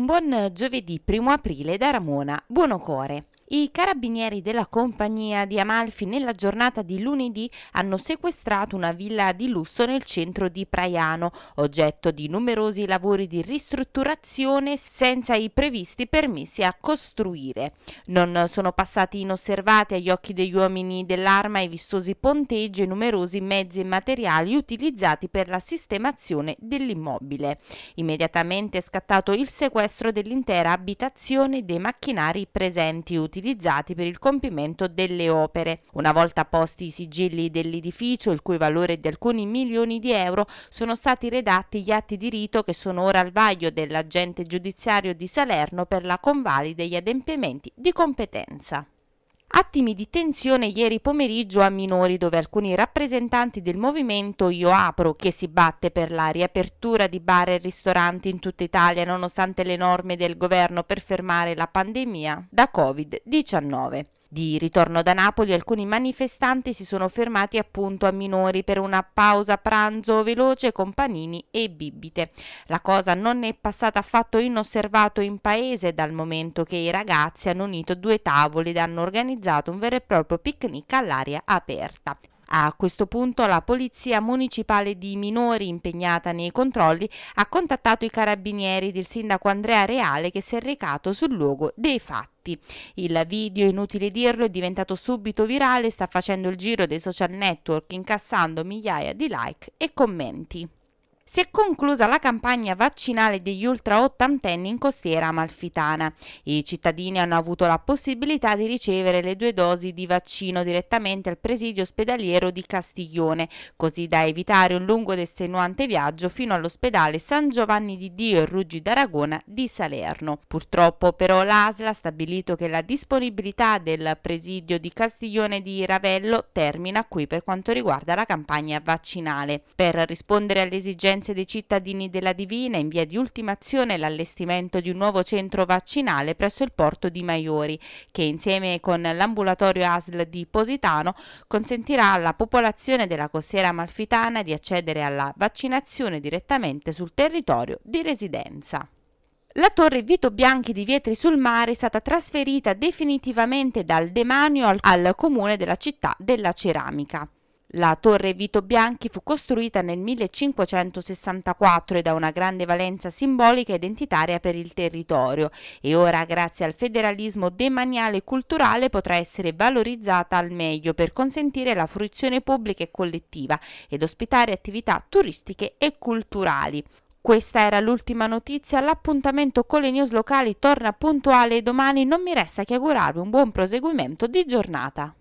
Un buon giovedì 1 aprile da Ramona Buonocore. I carabinieri della compagnia di Amalfi nella giornata di lunedì hanno sequestrato una villa di lusso nel centro di Praiano, oggetto di numerosi lavori di ristrutturazione senza i previsti permessi a costruire. Non sono passati inosservati agli occhi degli uomini dell'arma i vistosi ponteggi e numerosi mezzi e materiali utilizzati per la sistemazione dell'immobile. Immediatamente è scattato il sequestro dell'intera abitazione e dei macchinari presenti utilizzati utilizzati per il compimento delle opere. Una volta posti i sigilli dell'edificio, il cui valore è di alcuni milioni di euro, sono stati redatti gli atti di rito che sono ora al vaglio dell'agente giudiziario di Salerno per la convali degli adempimenti di competenza. Attimi di tensione ieri pomeriggio a Minori dove alcuni rappresentanti del movimento Io Apro, che si batte per la riapertura di bar e ristoranti in tutta Italia nonostante le norme del governo per fermare la pandemia da Covid-19. Di ritorno da Napoli alcuni manifestanti si sono fermati appunto a Minori per una pausa pranzo veloce con panini e bibite. La cosa non è passata affatto inosservato in paese dal momento che i ragazzi hanno unito due tavoli ed hanno organizzato un vero e proprio picnic all'aria aperta. A questo punto la Polizia Municipale di Minori, impegnata nei controlli, ha contattato i carabinieri ed il sindaco Andrea Reale che si è recato sul luogo dei fatti. Il video, inutile dirlo, è diventato subito virale e sta facendo il giro dei social network incassando migliaia di like e commenti. Si è conclusa la campagna vaccinale degli ultra ottantenni in costiera amalfitana. I cittadini hanno avuto la possibilità di ricevere le due dosi di vaccino direttamente al presidio ospedaliero di Castiglione, così da evitare un lungo ed estenuante viaggio fino all'ospedale San Giovanni di Dio e Ruggi d'Aragona di Salerno. Purtroppo però l'ASL ha stabilito che la disponibilità del presidio di Castiglione di Ravello termina qui per quanto riguarda la campagna vaccinale. Per rispondere alle esigenze esigenze dei cittadini della Divina in via di ultimazione l'allestimento di un nuovo centro vaccinale presso il porto di Maiori, che insieme con l'ambulatorio ASL di Positano consentirà alla popolazione della costiera amalfitana di accedere alla vaccinazione direttamente sul territorio di residenza. La torre Vito Bianchi di Vietri sul Mare è stata trasferita definitivamente dal demanio al, al comune della città della ceramica. La torre Vito Bianchi fu costruita nel 1564 ed ha una grande valenza simbolica e identitaria per il territorio e ora grazie al federalismo demaniale e culturale potrà essere valorizzata al meglio per consentire la fruizione pubblica e collettiva ed ospitare attività turistiche e culturali. Questa era l'ultima notizia, l'appuntamento con le news locali torna puntuale domani, non mi resta che augurarvi un buon proseguimento di giornata.